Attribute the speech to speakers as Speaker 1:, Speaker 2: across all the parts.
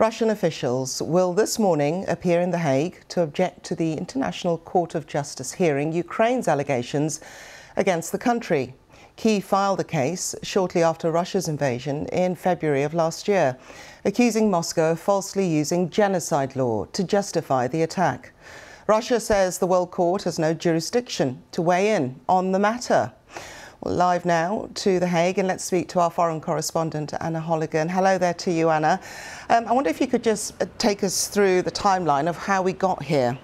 Speaker 1: Russian officials will this morning appear in The Hague to object to the International Court of Justice hearing Ukraine's allegations against the country. Kyiv filed a case shortly after Russia's invasion in February of last year, accusing Moscow of falsely using genocide law to justify the attack. Russia says the World Court has no jurisdiction to weigh in on the matter. Live now to The Hague, and let's speak to our foreign correspondent, Anna Holligan. Hello there to you, Anna. Um, I wonder if you could just uh, take us through the timeline of how we got here.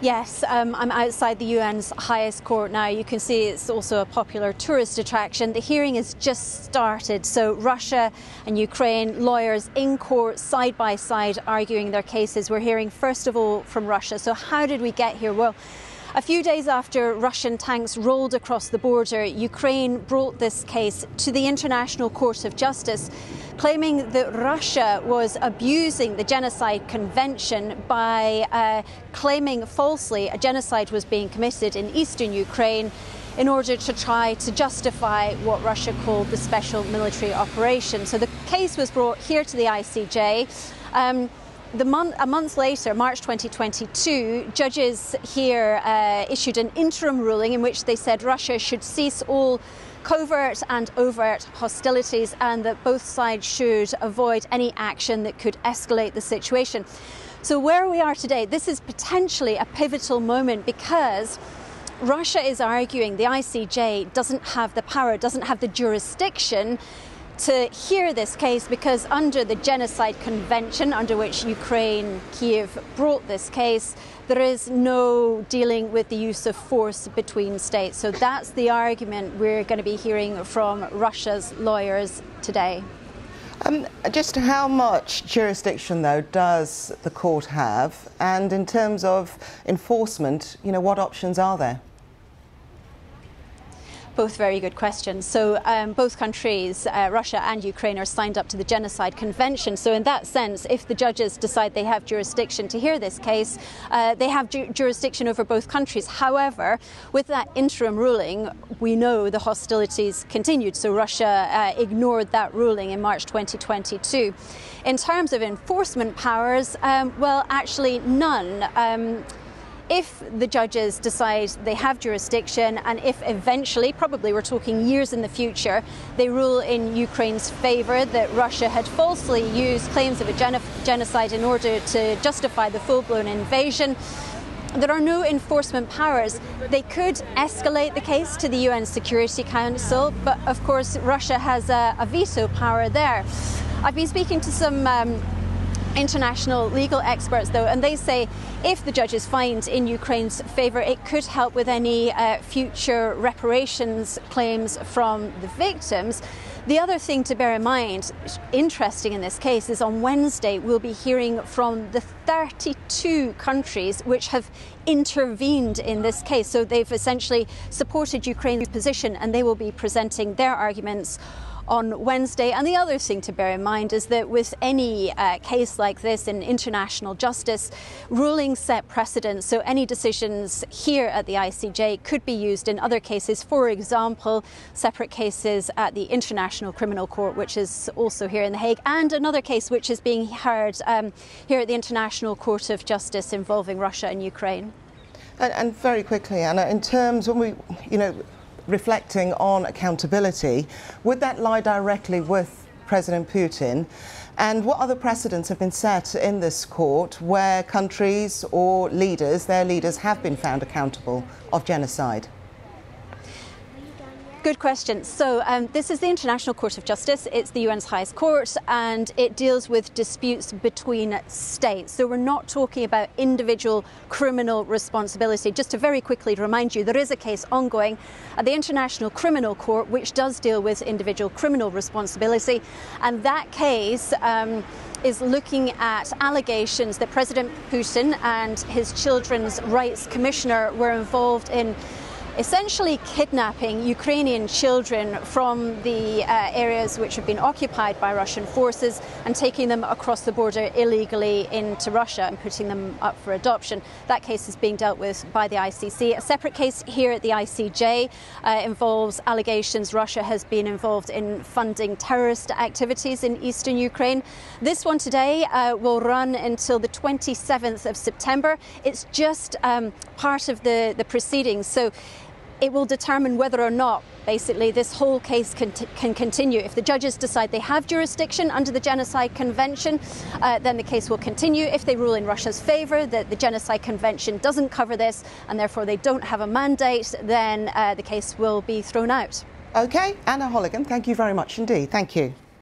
Speaker 2: Yes, um, I'm outside the UN's highest court now. You can see it's also a popular tourist attraction. The hearing has just started, so Russia and Ukraine lawyers in court side by side arguing their cases. We're hearing first of all from Russia. So, how did we get here? Well, a few days after Russian tanks rolled across the border, Ukraine brought this case to the International Court of Justice, claiming that Russia was abusing the Genocide Convention by uh, claiming falsely a genocide was being committed in eastern Ukraine in order to try to justify what Russia called the special military operation. So the case was brought here to the ICJ. Um, Month, a month later, March 2022, judges here uh, issued an interim ruling in which they said Russia should cease all covert and overt hostilities and that both sides should avoid any action that could escalate the situation. So, where we are today, this is potentially a pivotal moment because Russia is arguing the ICJ doesn't have the power, doesn't have the jurisdiction to hear this case because under the Genocide Convention, under which Ukraine, Kiev brought this case, there is no dealing with the use of force between states. So that's the argument we're going to be hearing from Russia's lawyers today.
Speaker 1: Um, just how much jurisdiction, though, does the court have? And in terms of enforcement, you know, what options are there?
Speaker 2: Both very good questions. So, um, both countries, uh, Russia and Ukraine, are signed up to the Genocide Convention. So, in that sense, if the judges decide they have jurisdiction to hear this case, uh, they have ju- jurisdiction over both countries. However, with that interim ruling, we know the hostilities continued. So, Russia uh, ignored that ruling in March 2022. In terms of enforcement powers, um, well, actually, none. Um, if the judges decide they have jurisdiction and if eventually, probably we're talking years in the future, they rule in Ukraine's favour that Russia had falsely used claims of a genocide in order to justify the full blown invasion. There are no enforcement powers. They could escalate the case to the UN Security Council, but of course, Russia has a, a veto power there. I've been speaking to some um, international legal experts, though, and they say if the judges find in Ukraine's favour, it could help with any uh, future reparations claims from the victims. The other thing to bear in mind, interesting in this case, is on Wednesday we'll be hearing from the 32 countries which have intervened in this case. So they've essentially supported Ukraine's position and they will be presenting their arguments on Wednesday. And the other thing to bear in mind is that with any uh, case like this in international justice, rulings set precedents. So any decisions here at the ICJ could be used in other cases. For example, separate cases at the International Criminal Court, which is also here in The Hague, and another case which is being heard um, here at the International Court of Justice involving Russia and Ukraine.
Speaker 1: And, and, very quickly, Anna, in terms when we, you know, reflecting on accountability, would that lie directly with President Putin? And what other precedents have been set in this court where countries or leaders, their leaders, have been found accountable of genocide?
Speaker 2: Good question. So, um, this is the International Court of Justice. It's the UN's highest court and it deals with disputes between states. So, we're not talking about individual criminal responsibility. Just to very quickly remind you, there is a case ongoing at the International Criminal Court which does deal with individual criminal responsibility. And that case. Um, is looking at allegations that President Putin and his Children's Rights Commissioner were involved in essentially kidnapping Ukrainian children from the uh, areas which have been occupied by Russian forces and taking them across the border illegally into Russia and putting them up for adoption. That case is being dealt with by the ICC. A separate case here at the ICJ uh, involves allegations Russia has been involved in funding terrorist activities in eastern Ukraine. This one today uh, will run until the 27th of September. It's just um, part of the, the proceedings. So it will determine whether or not basically this whole case can, can continue. If the judges decide they have jurisdiction under the Genocide Convention, uh, then the case will continue. If they rule in Russia's favour that the Genocide Convention doesn't cover this and therefore they don't have a mandate, then uh, the case will be thrown out.
Speaker 1: OK, Anna Holligan, thank you very much indeed. Thank you.